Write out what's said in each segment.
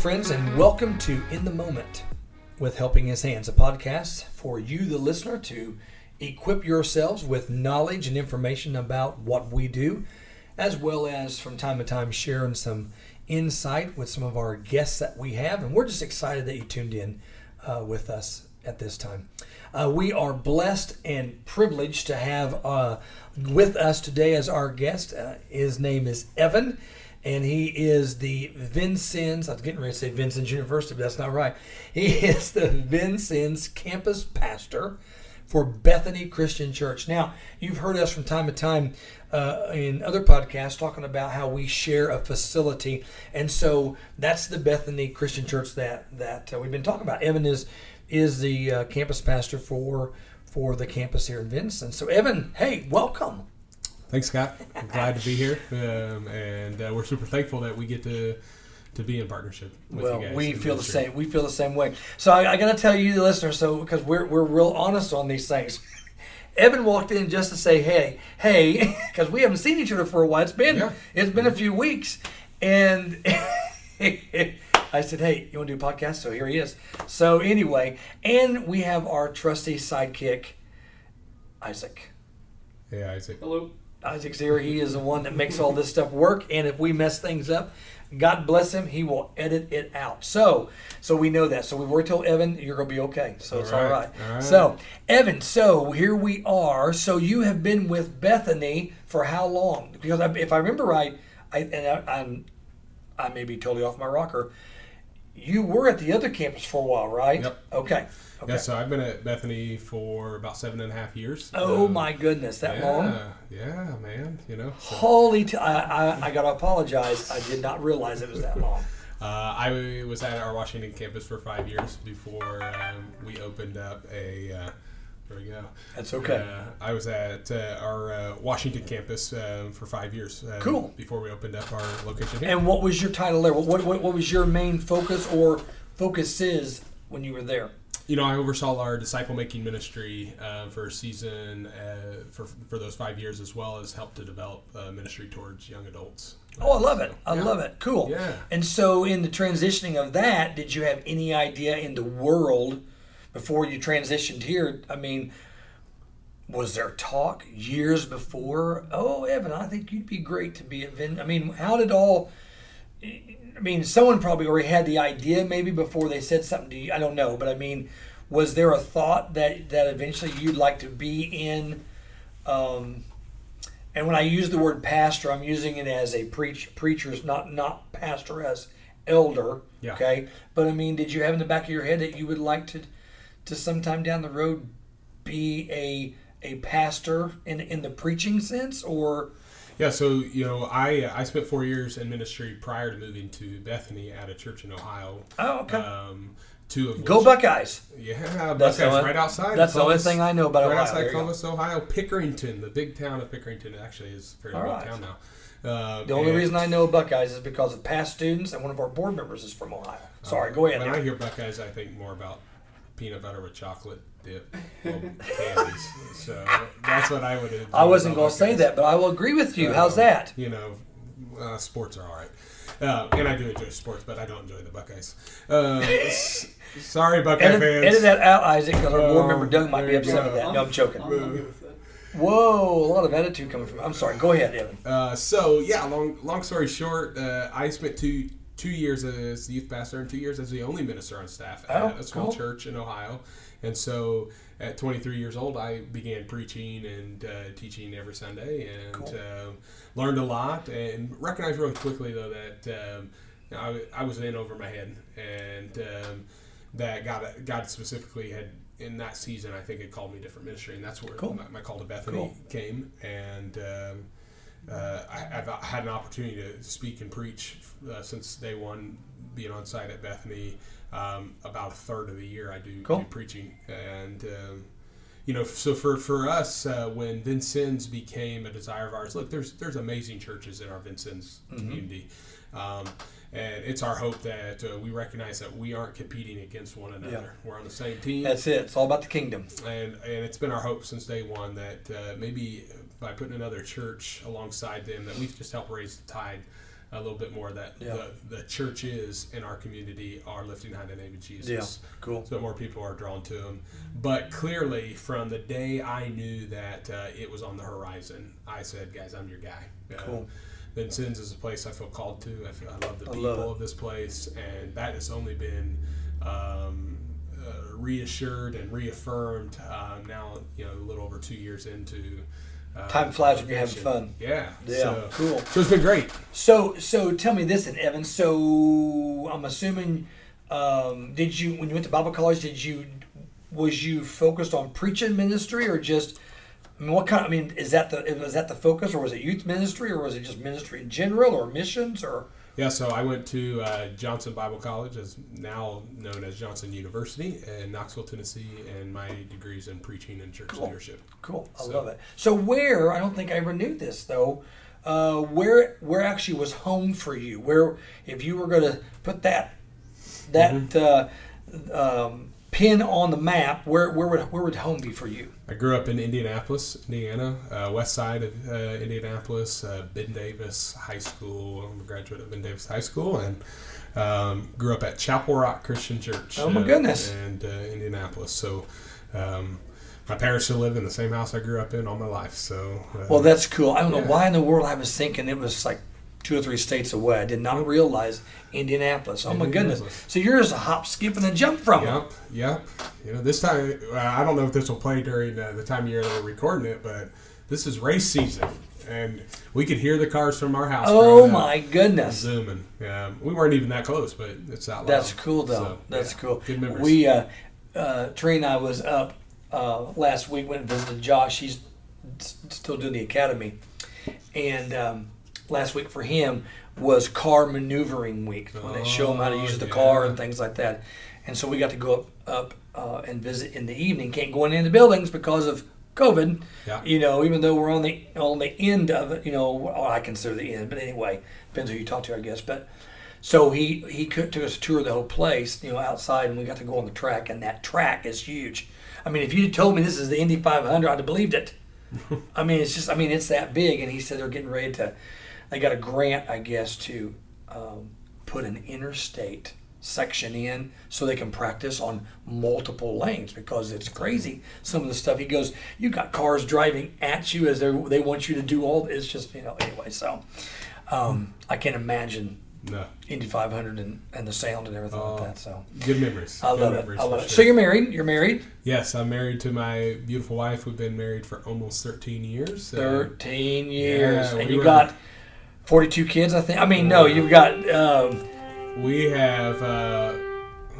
Friends, and welcome to In the Moment with Helping His Hands, a podcast for you, the listener, to equip yourselves with knowledge and information about what we do, as well as from time to time sharing some insight with some of our guests that we have. And we're just excited that you tuned in uh, with us at this time. Uh, we are blessed and privileged to have uh, with us today as our guest. Uh, his name is Evan, and he is the Vincennes. I was getting ready to say Vincennes University, but that's not right. He is the Vincennes campus pastor for Bethany Christian Church. Now, you've heard us from time to time uh, in other podcasts talking about how we share a facility, and so that's the Bethany Christian Church that that uh, we've been talking about. Evan is is the uh, campus pastor for for the campus here in Vincennes. So, Evan, hey, welcome. Thanks, Scott. I'm glad to be here, um, and uh, we're super thankful that we get to to be in partnership with well, you guys. we in feel the ministry. same. We feel the same way. So I, I got to tell you, the listener, so because we're we're real honest on these things. Evan walked in just to say, "Hey, hey," because we haven't seen each other for a while. It's been Yeah. it's been a few weeks, and I said, "Hey, you want to do a podcast?" So here he is. So anyway, and we have our trusty sidekick, Isaac. Yeah, Isaac. Hello. Isaac's here. He is the one that makes all this stuff work. And if we mess things up, God bless him, he will edit it out. So, so we know that. So we've already told Evan you're going to be okay. So it's all All right. right. All right. So, Evan, so here we are. So you have been with Bethany for how long? Because if I remember right, I and I, I'm I may be totally off my rocker. You were at the other campus for a while, right? Yep. Okay. Okay. Yeah, so I've been at Bethany for about seven and a half years. oh Um, my goodness, that yeah, long. Yeah, man. You know, so, Holy! T- I, I, I got to apologize. I did not realize it was that long. uh, I was at our Washington campus for five years before um, we opened up a. Uh, there we go. That's okay. Uh, I was at uh, our uh, Washington campus um, for five years. Um, Cool. Before we opened up our location here. And what was your title there? What, what, what was your main focus or focuses when you were there? You know, I oversaw our disciple making ministry uh, for a season uh, for for those five years, as well as helped to develop uh, ministry towards young adults. Oh, I love it. I Yeah. love it. Cool. Yeah. And so, in the transitioning of that, did you have any idea in the world before you transitioned here? I mean, was there talk years before? Oh, Evan, I think you'd be great to be at Vin. I mean, how did all? I mean, someone probably already had the idea maybe before they said something to you. I don't know, but I mean, was there a thought that that eventually you'd like to be in? Um, and when I use the word pastor, I'm using it as a preach preacher's not not pastor as elder. Yeah. Okay. But I mean, did you have in the back of your head that you would like to to sometime down the road be a a pastor in in the preaching sense or Yeah, so you know, I I spent four years in ministry prior to moving to Bethany at a church in Ohio. oh okay Um, two of go which- Buckeyes Yeah, That's Buckeyes only- right outside. that's of the only Columbus, thing I know about right Ohio. outside go. Columbus, Ohio. Pickerington, the big town of Pickerington, actually is a fairly All big right. town now. Um, the only reason I know Buckeyes is because of past students and one of our board members is from Ohio. Sorry, go ahead. When. I hear Buckeyes, I think more about peanut butter with chocolate dip candies. So that's what I would. I wasn't going to say that, but I will agree with you. How's Um, that? You know, uh, sports are all right. Uh, and I do enjoy sports, but I don't enjoy the Buckeyes. Uh, s- sorry, Buckeye Edit, fans. edit that out, Isaac, because our board Oh, member Doug might be upset with that. No, I'm joking. I'm okay with that. Whoa, a lot of attitude coming from. I'm sorry. Go ahead, Evan. Uh, so yeah, long long story short, uh, I spent two two years as the youth pastor and two years as the only minister on staff Oh, at a small cool. church in Ohio. And so at 23 years old, I began preaching and uh, teaching every Sunday, and Cool. um, learned a lot. And recognized really quickly though that um, I, I was in over my head, and um, that God God specifically had in that season, I think, had called me different ministry, and that's where Cool. my, my call to Bethany Cool. came. And um, uh, I, I've had an opportunity to speak and preach uh, since day one, being on site at Bethany. Um, about a third of the year, I do, Cool. do preaching, and um, you know, so for for us, uh, when Vincennes became a desire of ours, look, there's there's amazing churches in our Vincennes Mm-hmm. community. Um, and it's our hope that uh, we recognize that we aren't competing against one another. Yeah. We're on the same team That's it. It's all about the kingdom. and and it's been our hope since day one that uh, maybe by putting another church alongside them that we've just helped raise the tide a little bit more that Yeah. the, the churches in our community are lifting high the name of Jesus. Yeah, cool. So more people are drawn to him. But clearly, from the day I knew that uh, it was on the horizon, I said, "Guys, I'm your guy." Uh, Cool. Vincennes is a place I feel called to. I, feel, I love the people love of this place, and that has only been um, uh, reassured and reaffirmed um, now. You know, a little over two years into. Uh, Time flies when you're having fun. Yeah. Yeah, So, cool. so it's been great. So, so tell me this, then, Evan. So, I'm assuming, um, did you when you went to Bible college, did you was you focused on preaching ministry or just? I mean, what kind? I mean, is that the was that the focus, or was it youth ministry, or was it just ministry in general, or missions, or? Yeah, so I went to uh, Johnson Bible College, as now known as Johnson University, in Knoxville, Tennessee, and my degrees in preaching and church Cool. leadership. Cool, I So- love it. So, where I don't think I ever knew this though. Uh, where where actually was home for you? Where if you were going to put that that Mm-hmm. uh, um, pin on the map, where where would where would home be for you? I grew up in Indianapolis, Indiana, uh, west side of uh, Indianapolis, uh, Ben Davis High School. I'm a graduate of Ben Davis High School, and um, grew up at Chapel Rock Christian Church. Oh, my uh, goodness. And uh, Indianapolis. So um, my parents still live in the same house I grew up in all my life. So uh, Well, that's cool. I don't know why in the world I was thinking it was like two or three states away. I did not realize Indianapolis. Oh my goodness! So you're just a hop, skip, and a jump from it. Yep, yep. You know, this time uh, I don't know if this will play during uh, the time of year that we're recording it, but this is race season, and we could hear the cars from our house. Oh my goodness! zooming. Um, we weren't even that close, but it's that loud. That's cool though. So, That's yeah, cool. Good memories. We uh, uh, Trey and I was up uh, last week. Went and visited Josh. He's still doing the academy, and um, last week for him was car maneuvering week when they show him how to Oh, use the car and things like that. And so we got to go up up uh, and visit in the evening. Can't go in any of the buildings because of COVID. Yeah. You know, even though we're on the on the end of it, you know, well, I consider the end, but anyway, depends who you talk to, I guess. But so he he took us a tour of the whole place, you know, outside, and we got to go on the track, and that track is huge. I mean, if you'd told me this is the Indy 500, I'd have believed it. I mean, it's just, I mean, it's that big, and he said they're getting ready to, they got a grant, I guess, to um, put an interstate section in so they can practice on multiple lanes because it's crazy some of the stuff he goes you got cars driving at you as they they want you to do all it's just you know anyway so um, I can't imagine no, Indy 500 and, and the sound and everything Oh. like that so good memories. I Good love it memories I love it sure. so you're married you're married yes, I'm married to my beautiful wife. We've been married for almost 13 years. Uh, 13 years yeah, and we you were- got 42 kids I think I mean no you've got um, we have. Uh,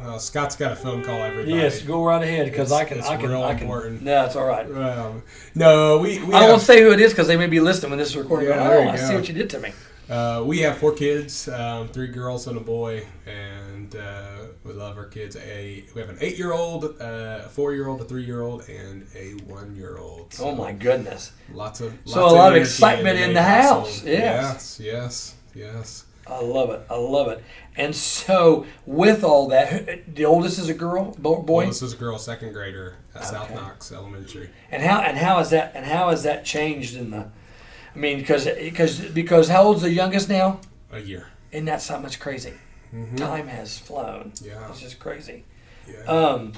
well, Scott's got a phone call. Everybody. yes go right ahead because I can it's I can real I can important. no it's all right Um, no, we, we I have, won't say who it is because they may be listening when this is recording. Yeah, going, oh, I see what you did to me. Uh, we have four kids, um, three girls and a boy, and uh, we love our kids. A we have an eight-year-old, uh, a four-year-old, a three-year-old, and a one-year-old. Oh my goodness! Lots of So lots a lot of excitement in the house, yes. yes, yes, yes. I love it. I love it. And so, with all that, the oldest is a girl, boy. This is a girl, second grader at South Knox Elementary. And how and how has that and how has that changed in the? I mean, because because because how old's the youngest now? A year. And that's not much crazy. Mhm. Time has flown. Yeah. It's just crazy. Yeah. Um,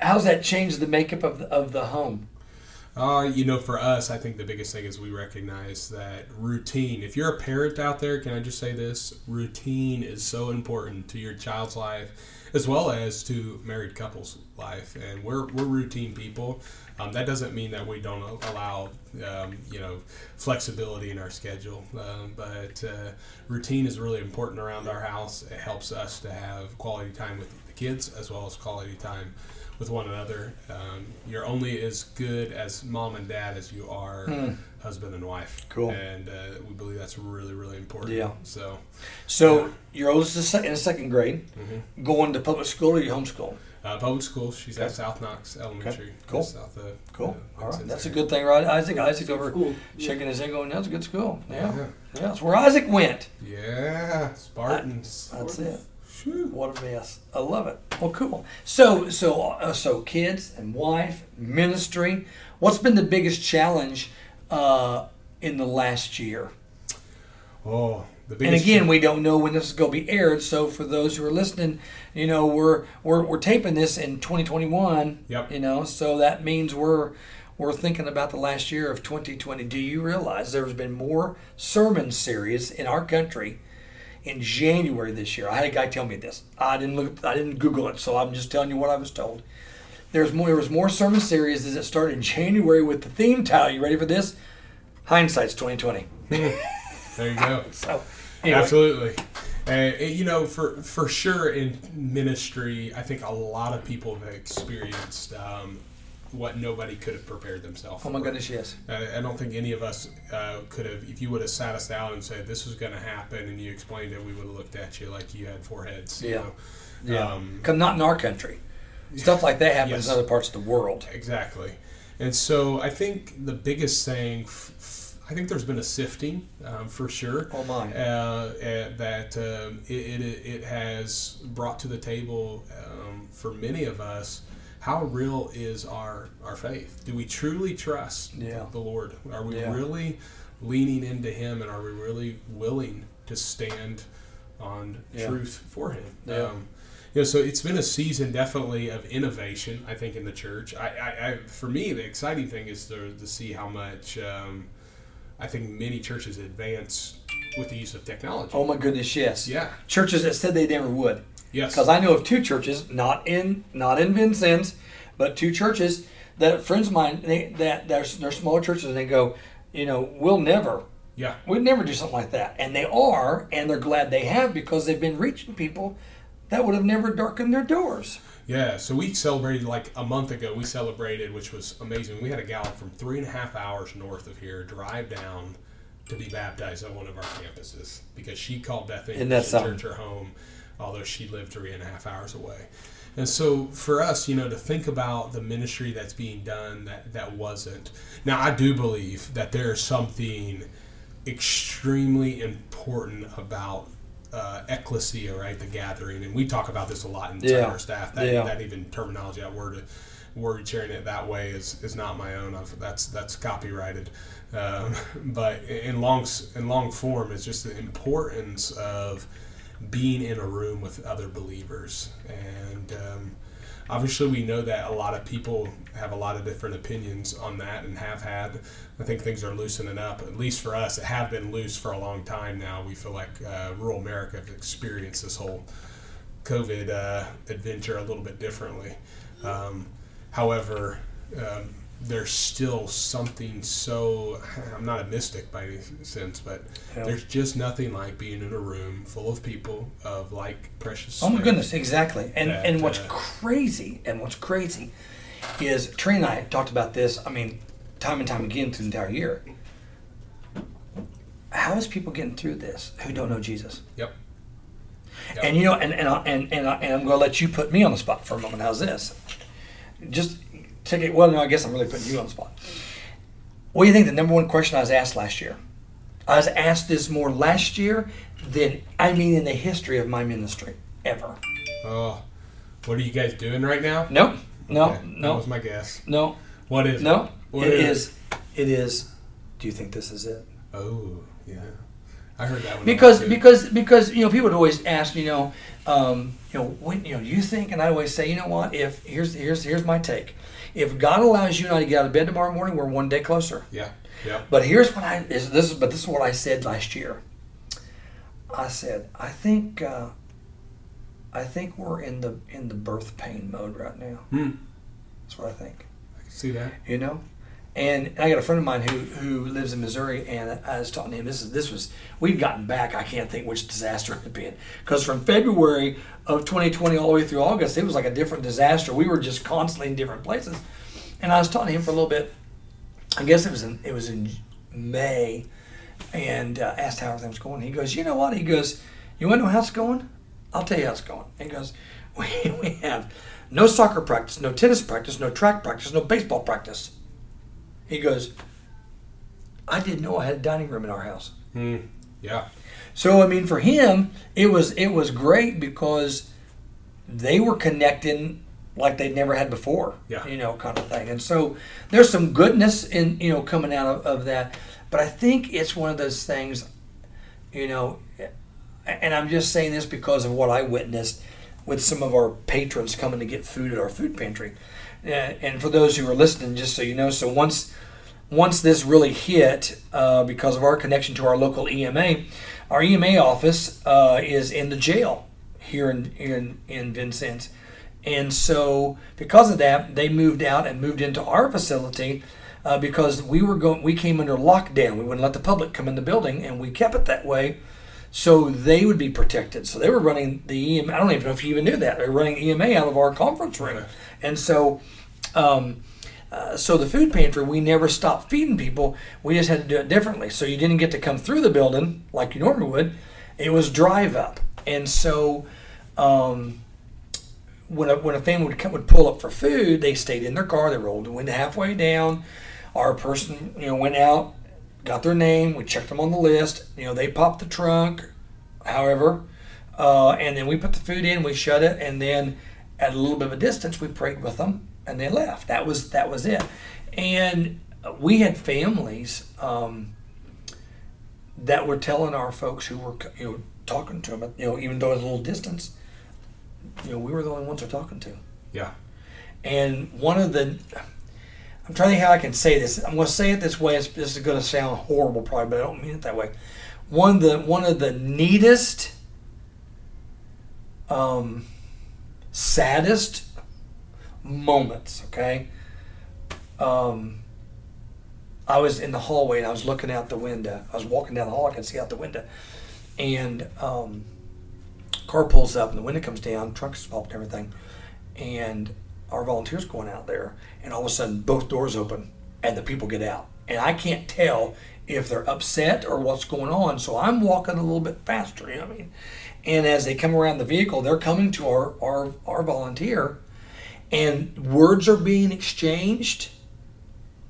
how's that changed the makeup of the, of the home? Uh, you know, for us, I think the biggest thing is we recognize that routine. If you're a parent out there, can I just say this? Routine is so important to your child's life as well as to married couples' life. And we're, we're routine people. Um, that doesn't mean that we don't allow, um, you know, flexibility in our schedule. Um, but uh, routine is really important around our house. It helps us to have quality time with the kids as well as quality time with one another. Um, you're only as good as mom and dad as you are husband and wife. Cool. And uh, we believe that's really, really important. Yeah. So, So your oldest is se- in second grade, Mm-hmm. going to public school or you homeschool? uh, public school, she's Okay. at South Knox Elementary. Cool. South of, Cool. uh, All right, Vincennes that's a good thing, right? Isaac, Isaac's over Cool. shaking his head, going, "That's a good school." Yeah, Yeah. yeah, that's where Isaac went. Yeah. Spartans. That's it. Phew. What a mess. I love it. Well, cool. So, so, uh, so, kids and wife, ministry. What's been the biggest challenge uh, in the last year? Oh, the And again, we don't know when this is going to be aired. So for those who are listening, you know, we're we're, we're taping this in 2021. Yep. You know, so that means we're we're thinking about the last year of 2020. Do you realize there's been more sermon series in our country in January this year? I had a guy tell me this. I didn't look. I didn't Google it, so I'm just telling you what I was told. There's more. There was more sermon series as it started in January with the theme title. You ready for this? Hindsight's 2020. there you go. So, anyway. Absolutely. Uh, it- you know, for for sure in ministry, I think a lot of people have experienced um, what nobody could have prepared themselves. Oh my for. goodness, yes. I I don't think any of us uh, could have. If you would have sat us down and said this was going to happen, and you explained it, we would have looked at you like you had four heads. you Yeah. know? Yeah. Um, Come not in our country. Stuff like that happens Yes. in other parts of the world. Exactly. And so I think the biggest thing, I think there's been a sifting um, for sure. Oh my. Uh, uh, that um, it, it, it has brought to the table um, for many of us how real is our, our faith? Do we truly trust Yeah. the Lord? Are we Yeah. really leaning into Him and are we really willing to stand on Yeah. truth for Him? Yeah. You know, so it's been a season definitely of innovation. I think in the church. I, I, I for me, the exciting thing is to, to see how much um, I think many churches advance with the use of technology. Oh my goodness, yes. Yeah. Churches that said they never would. Yes. Because I know of two churches, not in not in Vincennes, but two churches that friends of mine they, that they're, they're smaller churches and they go, you know, we'll never yeah. we'd never do something like that. And they are, and they're glad they have because they've been reaching people that would have never darkened their doors. Yeah. So we celebrated like a month ago. We celebrated, which was amazing. We had a gal from three and a half hours north of here drive down to be baptized on one of our campuses because she called Bethany Isn't that Christian something? Church her home, although she lived three and a half hours away. And so for us, you know, to think about the ministry that's being done that that wasn't. Now I do believe that there is something extremely important about uh, ecclesia, right? The gathering, and we talk about this a lot in Yeah. our staff. That, Yeah. that even terminology, that word, word sharing it that way is, is not my own. I've, that's that's copyrighted. Um, but in long in long form, it's just the importance of being in a room with other believers, and um, obviously we know that a lot of people have a lot of different opinions on that and have had. I think things are loosening up, at least for us. It have been loose for a long time now. We feel like uh, rural America has experienced this whole COVID uh, adventure a little bit differently. Um, however, um, there's still something so I'm not a mystic by any sense, but Yeah. there's just nothing like being in a room full of people of like precious. Oh my goodness, exactly. And That, and what's uh, crazy and what's crazy is Trey and I talked about this. I mean, time and time again through the entire year. How is people getting through this who don't know Jesus? Yep. And you know, and and and and, I, and I'm going to let you put me on the spot for a moment. How's this? Just it. Well, no, I guess I'm really putting you on the spot. What do you think the number one question I was asked last year? I was asked this more last year than I mean in the history of my ministry ever. Oh, what are you guys doing right now? Nope. No. Okay, That No. was my guess. No. What is? No. What It is is. It is. Do you think this is it? Oh, yeah. I heard that one. because because because you know people would always ask you know um, you know when you know you think and I always say you know what if here's here's here's my take if God allows you and I to get out of bed tomorrow morning we're one day closer Yeah. Yeah. but here's what I is this is but this is what I said last year I said I think uh, I think we're in the in the birth pain mode right now Hmm. that's what I think I can see that. you know. And I got a friend of mine who, who lives in Missouri, and I was talking to him. This is this was we'd gotten back. I can't think which disaster it had been because from February of 2020 all the way through August, it was like a different disaster. We were just constantly in different places. And I was talking to him for a little bit. I guess it was in it was in May, and uh, asked how everything was going. He goes, you know what? He goes, you want to know how it's going? I'll tell you how it's going. He goes, we, we have no soccer practice, no tennis practice, no track practice, no baseball practice. He goes, I didn't know I had a dining room in our house. Hmm. Yeah. So I mean, for him, it was it was great because they were connecting like they'd never had before. Yeah. You know, kind of thing. And so there's some goodness in you know coming out of, of that. But I think it's one of those things. you know, and I'm just saying this because of what I witnessed with some of our patrons coming to get food at our food pantry. And for those who are listening, just so you know, so once once this really hit, uh, because of our connection to our local EMA, our EMA office uh, is in the jail here in in in Vincennes, and so because of that, they moved out and moved into our facility. Uh, because we were going, we came under lockdown. We wouldn't let the public come in the building, and we kept it that way so they would be protected. So they were running the EMA. I don't even know if you even knew that. They're running EMA out of our conference room. And so, um, uh, so the food pantry, we never stopped feeding people. We just had to do it differently. So you didn't get to come through the building like you normally would. It was drive up. And so, um, when a, when a family would come, would pull up for food, they stayed in their car. They rolled the window halfway down. Our person, you know, went out, got their name. We checked them on the list. You know, they popped the trunk, however, uh, and then we put the food in. We shut it, and then at a little bit of a distance, we prayed with them, and they left. That was that was it. And we had families um, that were telling our folks who were you know talking to them, you know, even though it was a little distance, you know, we were the only ones they're talking to. Yeah. And one of the I'm trying to think how I can say this. I'm going to say it this way. It's, this is going to sound horrible, probably, but I don't mean it that way. One of the one of the neatest, um, saddest moments. Okay. Um, I was in the hallway and I was looking out the window. I was walking down the hall. I could see out the window, and um, car pulls up and the window comes down. Trunk is popped and everything, and our volunteers going out there, and all of a sudden both doors open and the people get out, and I can't tell if they're upset or what's going on. So I'm walking a little bit faster. You know what I mean? And as they come around the vehicle, they're coming to our our, our volunteer, and words are being exchanged,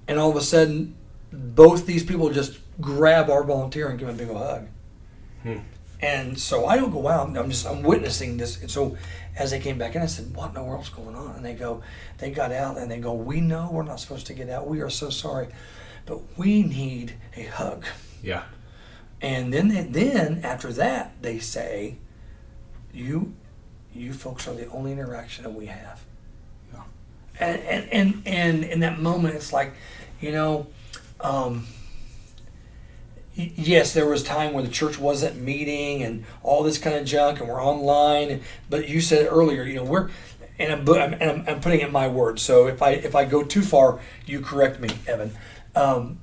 and all of a sudden, both these people just grab our volunteer and give him a big old hug. Hmm. And so I don't go out. I'm just I'm witnessing this. And so as they came back in, I said, "What in the world's going on?" And they go, they got out and they go, "We know we're not supposed to get out. We are so sorry, but we need a hug." Yeah. And then then after that, they say, "You, you folks are the only interaction that we have." Yeah. And and and, and in that moment, it's like, you know. Um, yes, there was time where the church wasn't meeting and all this kind of junk, and we're online. But you said earlier, you know, we're and I'm, and I'm, I'm putting it in my words. So if I if I go too far, you correct me, Evan. Um,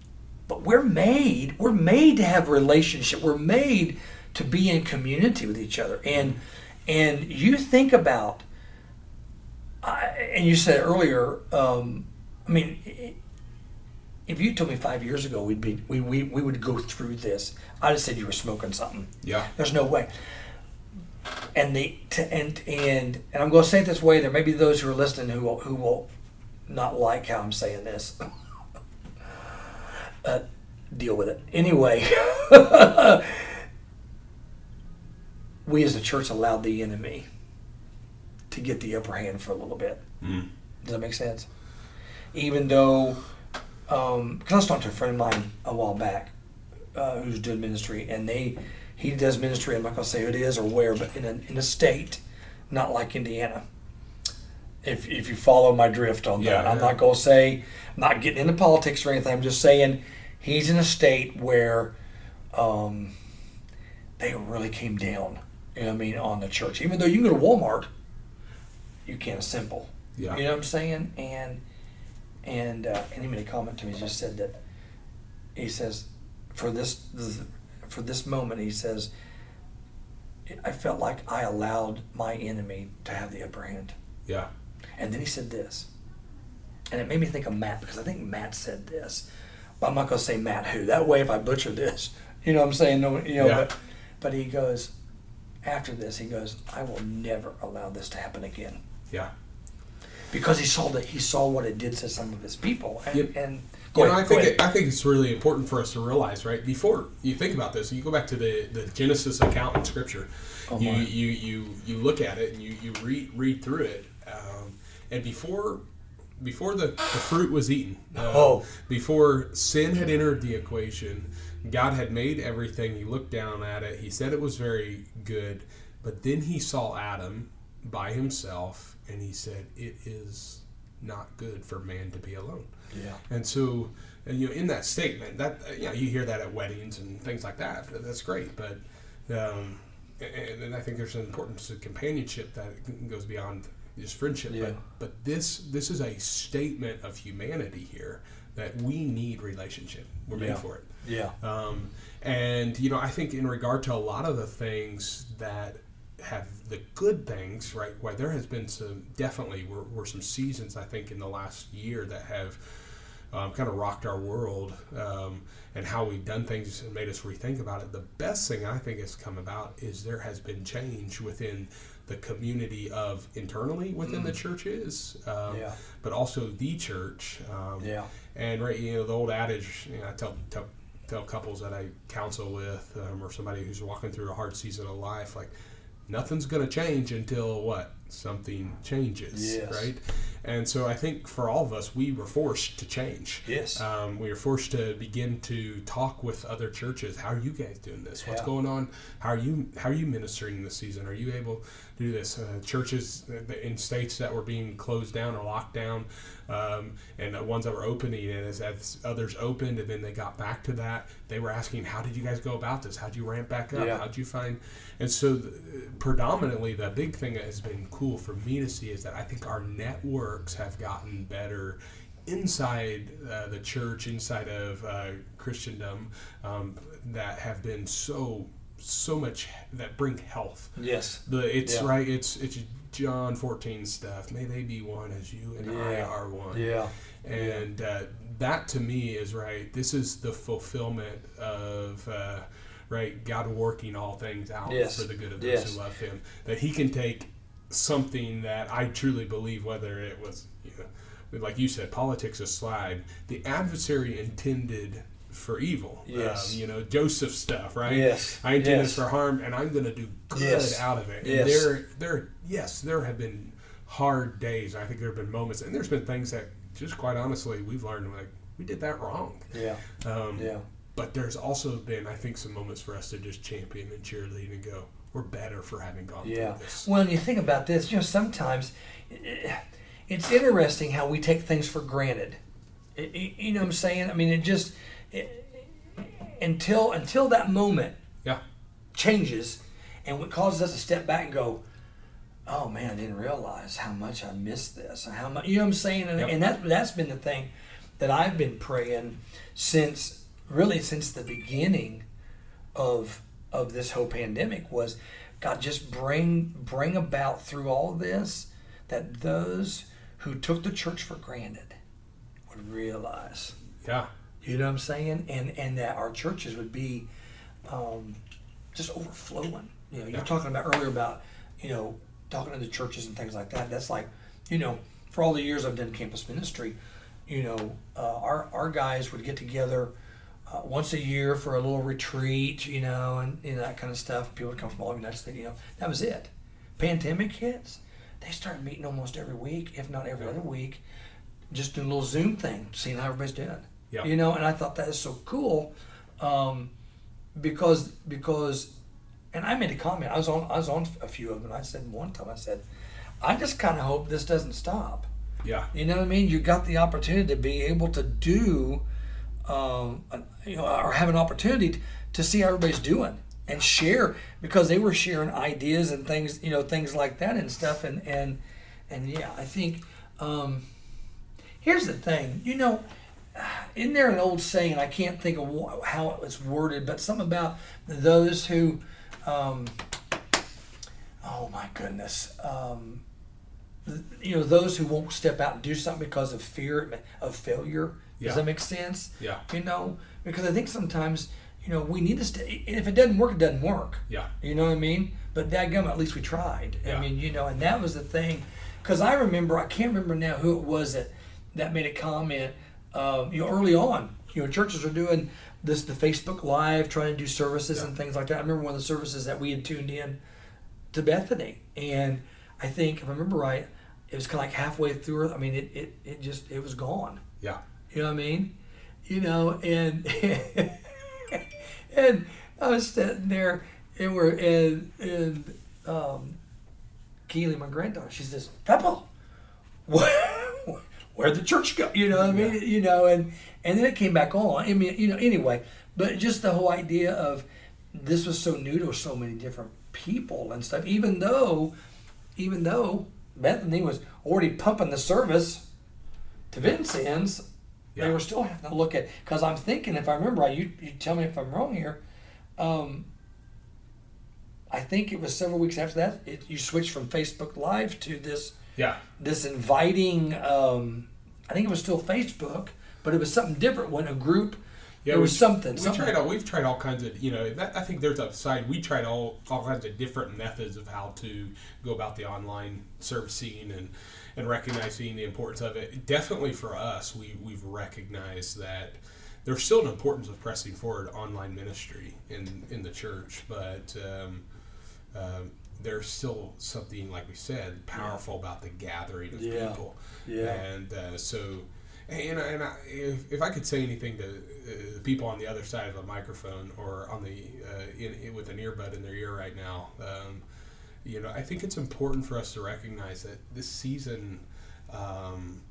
but we're made we're made to have relationship. We're made to be in community with each other. And and you think about, and you said earlier. Um, I mean, if you told me five years ago we'd be we, we, we would go through this, I'd have said you were smoking something. Yeah. There's no way. And the to, and and and I'm going to say it this way. There may be those who are listening who will, who will not like how I'm saying this. uh, deal with it anyway. we as a church allowed the enemy to get the upper hand for a little bit. Mm. Does that make sense? Even though, um, because I was talking to a friend of mine a while back uh, who's doing ministry, and they he does ministry. I'm not going to say who it is or where, but in a, in a state not like Indiana. If, if you follow my drift on that, Yeah, I'm not going to say I'm not getting into politics or anything. I'm just saying he's in a state where um, they really came down. You know what I mean on the church, even though you can go to Walmart, you can't assemble. Yeah. You know what I'm saying? And and uh, and he made a comment to me. He just said that he says for this for this moment he says I felt like I allowed my enemy to have the upper hand. Yeah. And then he said this, and it made me think of Matt because I think Matt said this. But I'm not going to say Matt who. That way, if I butcher this, you know what I'm saying? No, you know. Yeah. But but he goes after this. He goes, I will never allow this to happen again Yeah. Because he saw that he saw what it did to some of his people. And, Yep. and You know, ahead, I think it, I think it's really important for us to realize, right? Before you think about this, you go back to the, the Genesis account in Scripture. Oh, you, you you you look at it and you, you read read through it, um, and before before the, the fruit was eaten. Uh, Oh. Before sin had entered the equation, God had made everything. He looked down at it. He said it was very good. But then he saw Adam by himself and he said, It is not good for man to be alone. Yeah. And so, uh, you know, in that statement, that you know, you hear that at weddings and things like that. That's great, but um, and, and I think there's an importance to companionship that goes beyond just friendship. Yeah. But but this this is a statement of humanity here that we need relationship. We're made Yeah. for it. Yeah. Um, and you know, I think in regard to a lot of the things that have the good things, right? Why there has been some definitely were, were some seasons I think in the last year that have um, kind of rocked our world um, and how we've done things and made us rethink about it. The best thing I think has come about is there has been change within the community of internally within the churches, um, Yeah. but also the church. Um, Yeah. and right, you know, the old adage, you know, I tell, tell tell couples that I counsel with, um, or somebody who's walking through a hard season of life, like nothing's going to change until what something changes, Yes. right? And so I think for all of us, we were forced to change. Yes. Um, we were forced to begin to talk with other churches. How are you guys doing this? What's Yeah. going on? How are you How are you ministering this season? Are you able to do this? Uh, churches in states that were being closed down or locked down, um, and the ones that were opening, and as, as others opened, and then they got back to that, they were asking, "How did you guys go about this? How did you ramp back up? Yeah. How did you find?" And so, the, predominantly, the big thing that has been cool for me to see is that I think our networks have gotten better inside uh, the church, inside of uh, Christendom, um, that have been so so much that bring health. Yes. The it's Yeah. right. It's it's John fourteen stuff. May they be one as you and I are one. Yeah. And uh, that to me is right. This is the fulfillment of. Uh, Right, God working all things out Yes. for the good of those Yes. who love Him. That He can take something that I truly believe, whether it was, you know, like you said, politics aside, the adversary intended for evil. Yes. Um, you know, Joseph stuff, right? Yes. I intend Yes. this for harm, and I'm going to do good Yes. out of it. And Yes. there, there, yes, there have been hard days. I think there have been moments, and there's been things that, just quite honestly, we've learned like we did that wrong. Yeah. Um, Yeah. But there's also been, I think, some moments for us to just champion and cheerlead and go, we're better for having gone Yeah. through this. Well, and you think about this, you know, sometimes it's interesting how we take things for granted. You know what I'm saying? I mean, it just eh, until until that moment Yeah. changes, and what causes us to step back and go, "Oh man, I didn't realize how much I missed this, how much." You know what I'm saying? And, Yep. and that that's been the thing that I've been praying since really since the beginning of of this whole pandemic was God just bring bring about through all this that those who took the church for granted would realize Yeah. you know what I'm saying? And and that our churches would be um, just overflowing. You know, you're Yeah. talking about earlier about you know talking to the churches and things like that. That's like you know for all the years I've done campus ministry, you know uh, our our guys would get together. Uh, once a year for a little retreat, you know, and you know, that kind of stuff. People would come from all over the United States, you know. That was it. Pandemic hits, they started meeting almost every week, if not every other week, just doing a little Zoom thing, seeing how everybody's doing. Yeah. You know, and I thought that is so cool, um, because because, and I made a comment. I was on I was on a few of them. I said one time I said, I just kind of hope this doesn't stop. Yeah. You know what I mean? You got the opportunity to be able to do, um, you know, or have an opportunity to, see how everybody's doing and share because they were sharing ideas and things, you know, things like that and stuff. And and and yeah, I think um, here's the thing. You know, isn't there an old saying? I can't think of how it was worded, but something about those who. Um, oh my goodness. Um, you know those who won't step out and do something because of fear of failure. Yeah. Does that make sense? Yeah. You know, because I think sometimes you know we need to stay. And if it doesn't work, it doesn't work. Yeah. You know what I mean? But dadgum, at least we tried. Yeah. I mean, you know, and that was the thing. Because I remember, I can't remember now who it was that that made a comment. Um, you know, early on, you know, churches are doing this the Facebook Live, trying to do services Yeah. and things like that. I remember one of the services that we had tuned in to Bethany, and I think if I remember right, it was kind of like halfway through. I mean, it, it, it just it was gone. Yeah. You know what I mean? You know, and and I was sitting there, and we're and and um, Keely, my granddaughter, she says, "Peppa, where where'd the church go?" You know what I mean? Yeah. You know, and and then it came back on. I mean, you know, anyway, but just the whole idea of this was so new to so many different people and stuff. Even though, even though Bethany was already pumping the service to Vincennes, they were still having to look at. Because I'm thinking, if I remember right, you you tell me if I'm wrong here. Um, I think it was several weeks after that it, you switched from Facebook Live to this Yeah. this inviting. Um, I think it was still Facebook, but it was something different when a group. Yeah, there was we- something. We something tried all. We've tried all kinds of. You know, that, I think there's a side. We tried all all kinds of different methods of how to go about the online servicing and and recognizing the importance of it. Definitely for us, we we've recognized that there's still an importance of pressing forward online ministry in in the church, but. Um, um, there's still something, like we said, powerful about the gathering of Yeah. people. Yeah. And uh, so, and, and I, if, if I could say anything to uh, the people on the other side of a microphone or on the uh, in, in, with an earbud in their ear right now, um, you know, I think it's important for us to recognize that this season, um,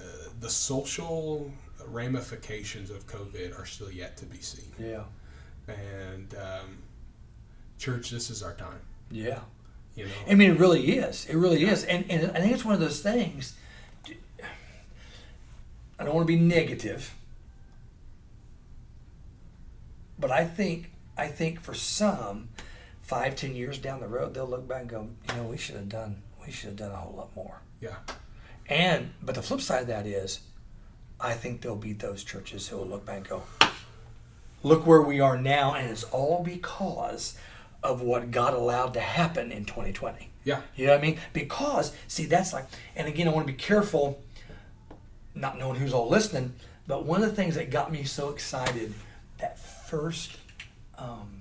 uh, the social ramifications of COVID are still yet to be seen. Yeah. And um, church, this is our time. Yeah. You know, I mean, it really is. It really is, and and I think it's one of those things. I don't want to be negative, but I think I think for some, five ten years down the road, they'll look back and go, you know, we should have done we should have done a whole lot more. yeah, And but the flip side of that is, I think there'll be those churches who will look back and go, look where we are now, and it's all because of what God allowed to happen in 2020. yeah, You know what I mean? Because see, that's like, and again, I want to be careful, not knowing who's all listening. But one of the things that got me so excited that first, um,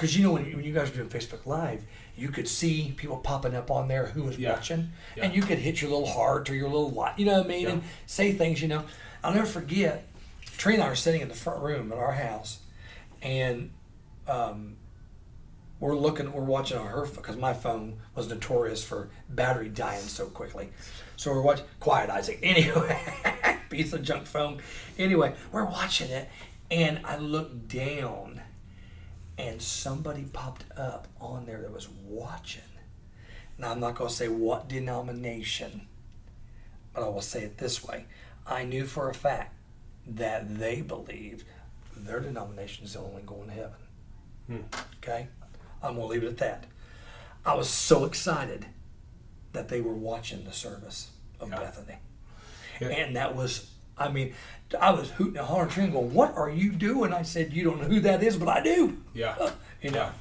because you know when, when you guys were doing Facebook Live, you could see people popping up on there who was Yeah. watching, Yeah. and you could hit your little heart or your little light, you know what I mean, Yeah. and say things. You know, I'll never forget. Trina and I are sitting in the front room at our house, and um, we're looking, we're watching on her because my phone was notorious for battery dying so quickly. So we're watching Quiet Isaac. Anyway, piece of junk phone. Anyway, we're watching it, and I look down, and somebody popped up on there that was watching. Now I'm not going to say what denomination, but I will say it this way: I knew for a fact that they believed their denomination is the only going to heaven. Hmm. Okay? I'm going to leave it at that. I was so excited that they were watching the service of Yeah. Bethany. Yeah. And that was, I mean, I was hooting and hollering, Trina going, What are you doing? I said, You don't know who that is, but I do. yeah. You know? Yeah,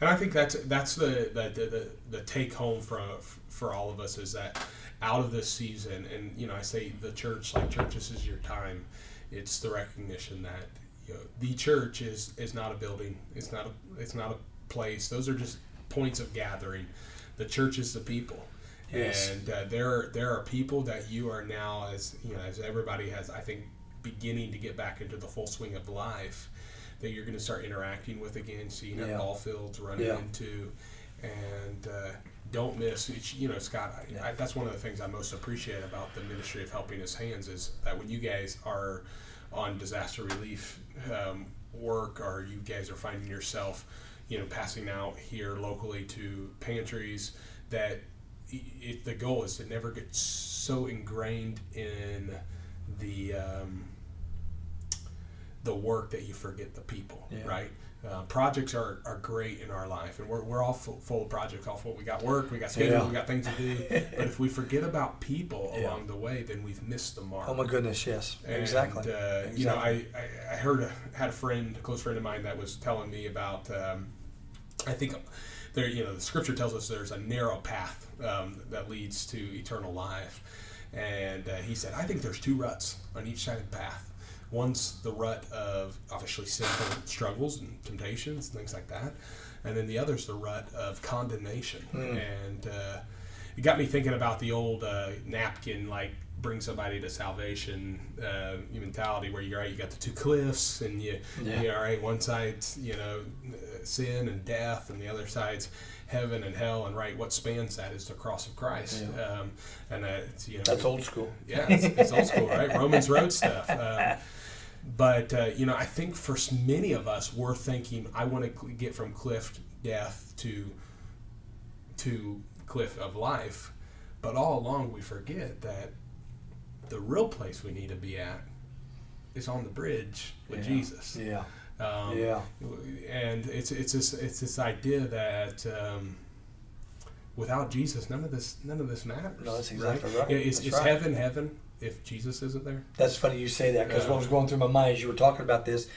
and I think that's that's the the, the, the, take home for for all of us is that out of this season, and you know, I say the church, like church, this is your time. It's the recognition that you know, the church is is not a building. It's not a it's not a place. Those are just points of gathering. The church is the people. Yes. And uh, there, there are people that you are now, as you know, as everybody has, I think, beginning to get back into the full swing of life that you're going to start interacting with again, seeing Yeah. at ball fields, running Yeah. into, and uh, don't miss. it's- You know, Scott, I. I, that's one of the things I most appreciate about the ministry of helping His hands is that when you guys are on disaster relief um, work, or you guys are finding yourself, you know, passing out here locally to pantries, that it, the goal is to never get so ingrained in the um, the work that you forget the people, Yeah. right? Uh, projects are, are great in our life, and we're, we're all full, full of projects. All full. We got work, we got schedule, Yeah. we got things to do. but if we forget about people Yeah. along the way, then we've missed the mark. Oh, my goodness, yes. And, exactly. Uh, You know, I, I, I heard a, had a friend, a close friend of mine, that was telling me about. Um, I think there, you know, the scripture tells us there's a narrow path um, that leads to eternal life, and uh, he said, I think there's two ruts on each side of the path. One's the rut of obviously sinful struggles and temptations, and things like that. and then the other's the rut of condemnation. Mm. And uh, it got me thinking about the old uh, napkin, like bring somebody to salvation uh, mentality, where you're right. You got the two cliffs, and you, Yeah. you all right. One side's you know uh, sin and death, and the other side's heaven and hell. And right, what spans that is the cross of Christ. Yeah. Um, and that's you know That's old school. yeah, it's, it's old school, right? Romans Road stuff. Um, but uh, you know, I think for many of us, we're thinking, I want to cl- get from cliff death to to cliff of life. But all along, we forget that the real place we need to be at is on the bridge with Yeah. Jesus. Yeah. Um, Yeah. and it's it's this it's this idea that um, without Jesus, none of this none of this matters. No, that's exactly right. That's is right. heaven heaven if Jesus isn't there? That's funny you say that because Yeah. what was going through my mind as you were talking about this,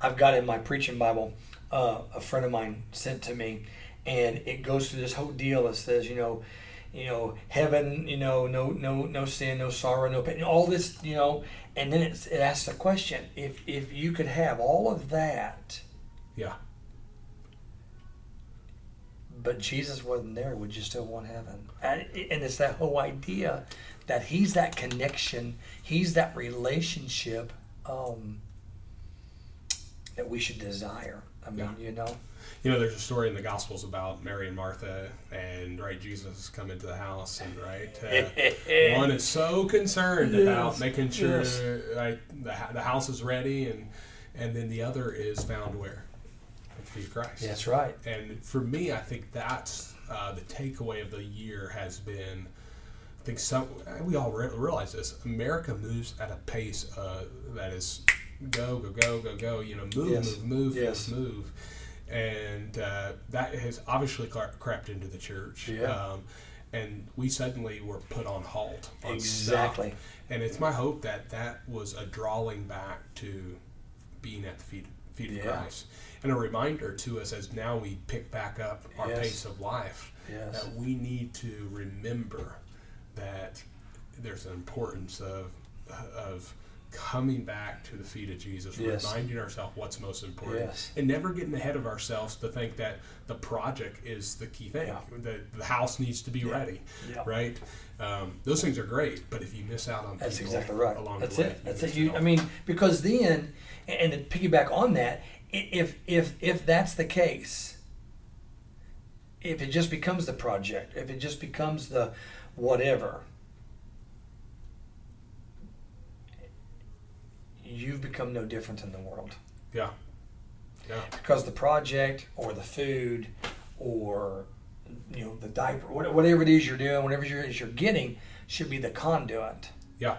I've got in my preaching Bible, uh, a friend of mine sent to me, and it goes through this whole deal. It says, you know, you know, heaven, you know, no, no, no sin, no sorrow, no pain, all this, you know, and then it asks the question: if if you could have all of that, Yeah, but Jesus wasn't there, would you still want heaven? And, and it's that whole idea that He's that connection, He's that relationship um, that we should desire. I mean, you know, you know, there's a story in the Gospels about Mary and Martha, and right, Jesus come into the house, and right, uh, one is so concerned about making sure yes. like the, the house is ready, and and then the other is found where at the feet of Christ. that's right. And for me, I think that's uh, the takeaway of the year has been. I think some we all re- realize this. America moves at a pace uh, that is go go go go go. You know, move Yes. move move Yes. move move, and uh, that has obviously cre- crept into the church. Yeah. Um, and we suddenly were put on halt. On Exactly. Stuff. And it's my hope that that was a drawing back to being at the feet, feet of Yeah. Christ and a reminder to us as now we pick back up our Yes. pace of life Yes. that we need to remember that there's an importance of of coming back to the feet of Jesus, Yes. reminding ourselves what's most important, Yes. and never getting ahead of ourselves to think that the project is the key thing. Yeah. The, the house needs to be Yeah. ready, Yeah. right? Um, those things are great, but if you miss out on That's exactly right. along That's the way, it. That's miss it. You, out. I mean, because then, and to piggyback on that, if if if that's the case, if it just becomes the project, if it just becomes the whatever, you've become no different in the world yeah, yeah, because the project or the food or you know the diaper, whatever it is you're doing, whatever it is you're getting, should be the conduit yeah.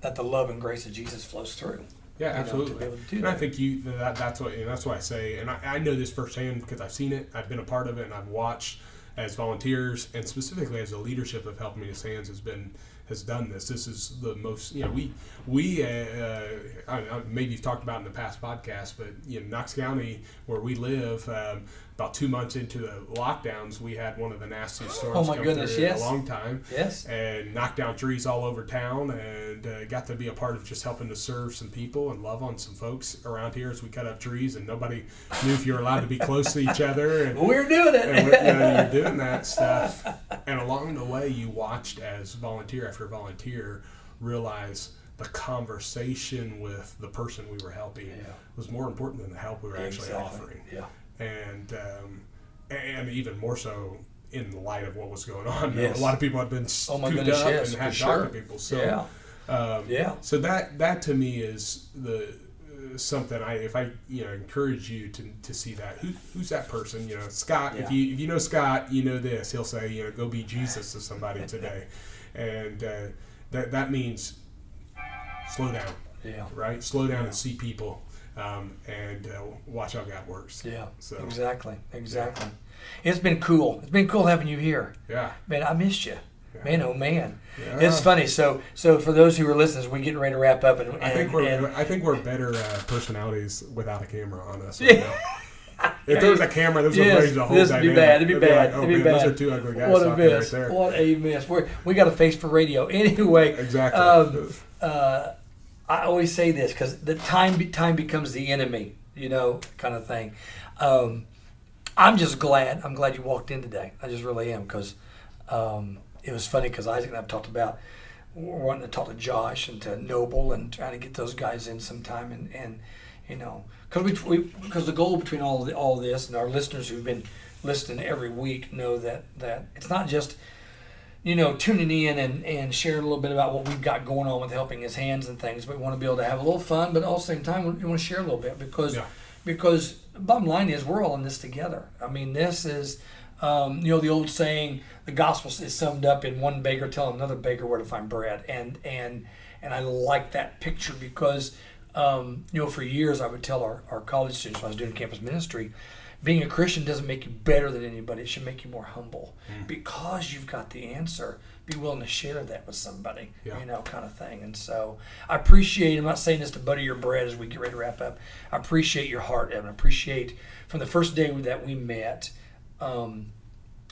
that the love and grace of Jesus flows through. Yeah, know, absolutely. be able to do and I think you that, that's what and that's why I say, and I, I know this firsthand because I've seen it, I've been a part of it, and I've watched as volunteers and specifically as the leadership of Helping Me to Sands has been has done this. This is the most you know we we uh, uh, I, I, maybe you've talked about in the past podcast, but you know Knox County where we live. Um, about two months into the lockdowns, we had one of the nastiest storms Oh my come goodness, through in yes. a long time Yes. and knocked down trees all over town and uh, got to be a part of just helping to serve some people and love on some folks around here as we cut up trees and nobody knew if you were allowed to be close to each other and, We're doing and it. you know, you're doing that stuff and along the way you watched as volunteer after volunteer realize the conversation with the person we were helping Yeah. was more important than the help we were actually Exactly. offering Yeah. And um, and even more so in the light of what was going on. Yes. A lot of people had been Oh my goodness, up yes, and had sure. to people. So yeah. um, Yeah. so that that to me is the uh, something I if I you know encourage you to, to see that who who's that person you know Scott Yeah. if you if you know Scott you know this he'll say you know go be Jesus to somebody today and uh, that that means slow down Yeah. right slow down and see people um, and uh, watch how God works Yeah. So- Exactly. Exactly. It's been cool. It's been cool having you here. yeah Man, I missed you. Man, oh man. Yeah. It's funny. So, so for those who are listening, we're getting ready to wrap up, and, and I think we're and- I think we're better uh, personalities without a camera on us. Right now. If there was a camera, this would Yes, raise the whole this would be bad. It'd be They'd bad. Like, oh, It'd be man, bad. Those are two ugly guys what a miss! right. What a miss! We're, we got a face for radio. Anyway, Exactly. Um, uh, I always say this because the time time becomes the enemy, you know, kind of thing. Um, I'm just glad. I'm glad you walked in today. I just really am because um, it was funny because Isaac and I've talked about wanting to talk to Josh and to Noble and trying to get those guys in sometime and and you know because we because the goal between all the, all this and our listeners who've been listening every week know that that it's not just you know tuning in and and sharing a little bit about what we've got going on with helping his hands and things but we want to be able to have a little fun but at the same time we want to share a little bit because Yeah. because bottom line is we're all in this together i mean this is um, you know the old saying the gospel is summed up in one baker telling another baker where to find bread and and and i like that picture because um, you know for years i would tell our, our college students when i was doing campus ministry being a christian doesn't make you better than anybody. It should make you more humble. Because you've got the answer be willing to share that with somebody Yeah. you know kind of thing. And so i appreciate i'm not saying this to butter your bread as we get ready to wrap up. I appreciate your heart evan. I appreciate from the first day that we met um,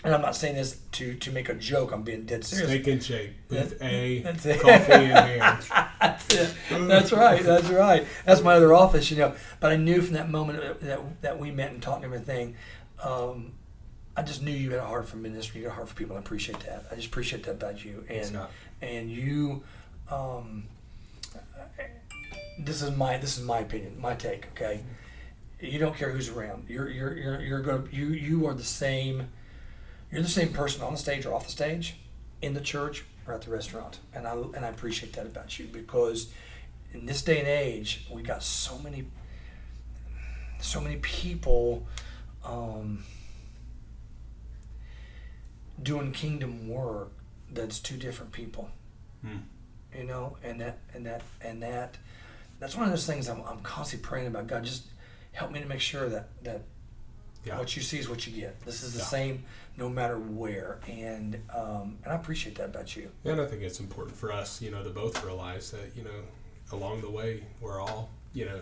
and i'm not saying this to to make a joke i'm being dead serious Steak and shake. Booth A. that's it. Coffee in hand. that's it. That's right. That's right. That's my other office, you know. But I knew from that moment that that, we met and talked and everything, um, I just knew you had a heart for ministry, you had a heart for people. I appreciate that. I just appreciate that about you. And and you, um, this is my this is my opinion, my take. Okay, you don't care who's around. You're you're you're you're going to you you are the same. You're the same person on the stage or off the stage, in the church or at the restaurant, and I and I appreciate that about you because in this day and age we got so many so many people um, doing kingdom work that's two different people Hmm. you know and that and that and that that's one of those things I'm, I'm constantly praying about god just help me to make sure that that Yeah. what you see is what you get this is the Yeah. same no matter where and um, and i appreciate that about you And I think it's important for us, you know, to both realize that, you know, along the way, we're all, you know,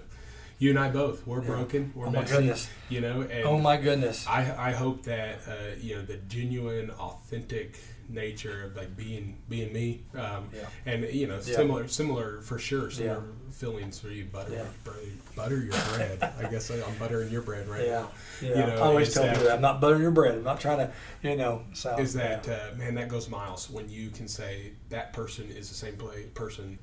you and I both, we're Yeah. broken, we're Oh my messy, goodness. you know, and oh my goodness I, I hope that uh, you know the genuine, authentic nature of like being being me, um, Yeah. and you know Yeah. similar similar for sure similar feelings for you butter Yeah. butter, butter your bread. I guess I, I'm buttering your bread right yeah now. yeah You know, i always tell that- people that i'm not buttering your bread i'm not trying to you know so Is that yeah. uh, man? That goes miles when you can say that person is the same play, person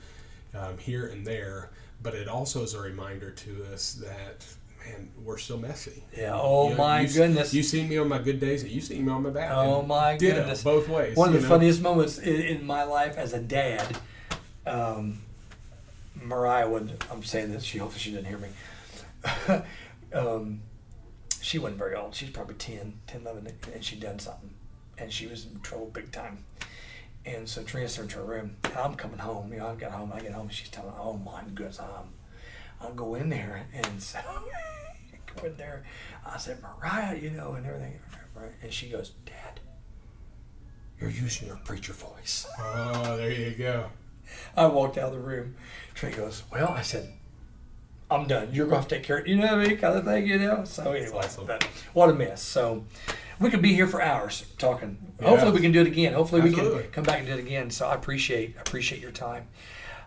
um, here and there, but it also is a reminder to us that man, we're still messy. Yeah, oh You- my you goodness. You see me on my good days, and you see me on my bad. Oh my ditto, goodness. both ways. One of the know? funniest moments in, in my life as a dad, um, Mariah would, I'm saying this, she hopefully she didn't hear me. um, she wasn't very old. She's probably 10, 10, 11, and she'd done something. And she was in trouble big time. And so Trina sent her to her room. I'm coming home. You know, I got home. I get home. She's telling oh my goodness, I'm, I'll go in there. And so I go in there. I said, Mariah, you know, and everything. And she goes, Dad, you're using your preacher voice. Oh, there you go. I walked out of the room. Trey goes, Well, I said, I'm done. You're going to have to take care of it. You know what I mean? Kind of thing, you know? So, anyway, awesome. but what a mess. So, we could be here for hours talking. Hopefully, we can do it again. Hopefully, we can come back and do it again. So, I appreciate appreciate your time.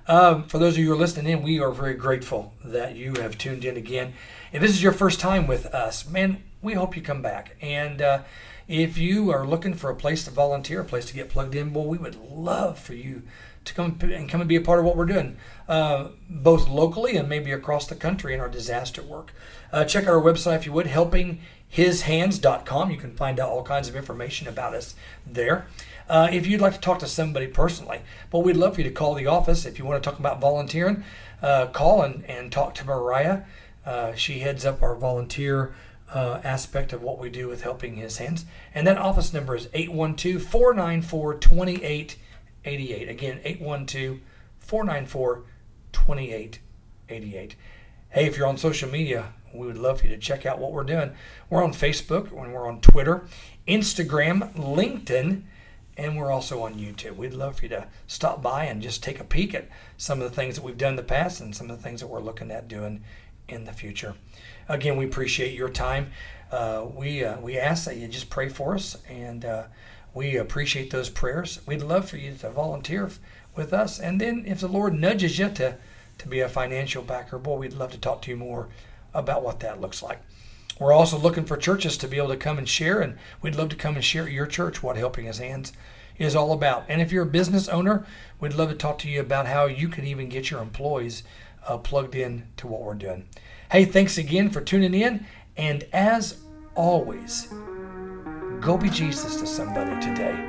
Um, for those of you who are listening in, we are very grateful that you have tuned in again. If this is your first time with us, man, we hope you come back. And uh, if you are looking for a place to volunteer, a place to get plugged in, well, we would love for you to come and come and be a part of what we're doing, uh, both locally and maybe across the country in our disaster work. Uh, check our website if you would, helpinghishands.com. You can find out all kinds of information about us there. Uh, if you'd like to talk to somebody personally, but we'd love for you to call the office if you want to talk about volunteering. Uh, call and, and talk to Mariah. Uh, she heads up our volunteer uh, aspect of what we do with helping his hands. And that office number is 812 494 2888. Again, 812 494 2888. Hey, if you're on social media, we would love for you to check out what we're doing. We're on Facebook, and we're on Twitter, Instagram, LinkedIn, and we're also on YouTube. We'd love for you to stop by and just take a peek at some of the things that we've done in the past and some of the things that we're looking at doing in the future. Again, we appreciate your time. Uh, we uh, we ask that you just pray for us, and uh, we appreciate those prayers. We'd love for you to volunteer with us, and then if the Lord nudges you to to be a financial backer, boy, we'd love to talk to you more about what that looks like. We're also looking for churches to be able to come and share, and we'd love to come and share at your church what Helping His Hands is all about. And if you're a business owner, we'd love to talk to you about how you can even get your employees uh, plugged in to what we're doing. Hey, thanks again for tuning in. And as always, go be Jesus to somebody today.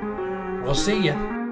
We'll see you.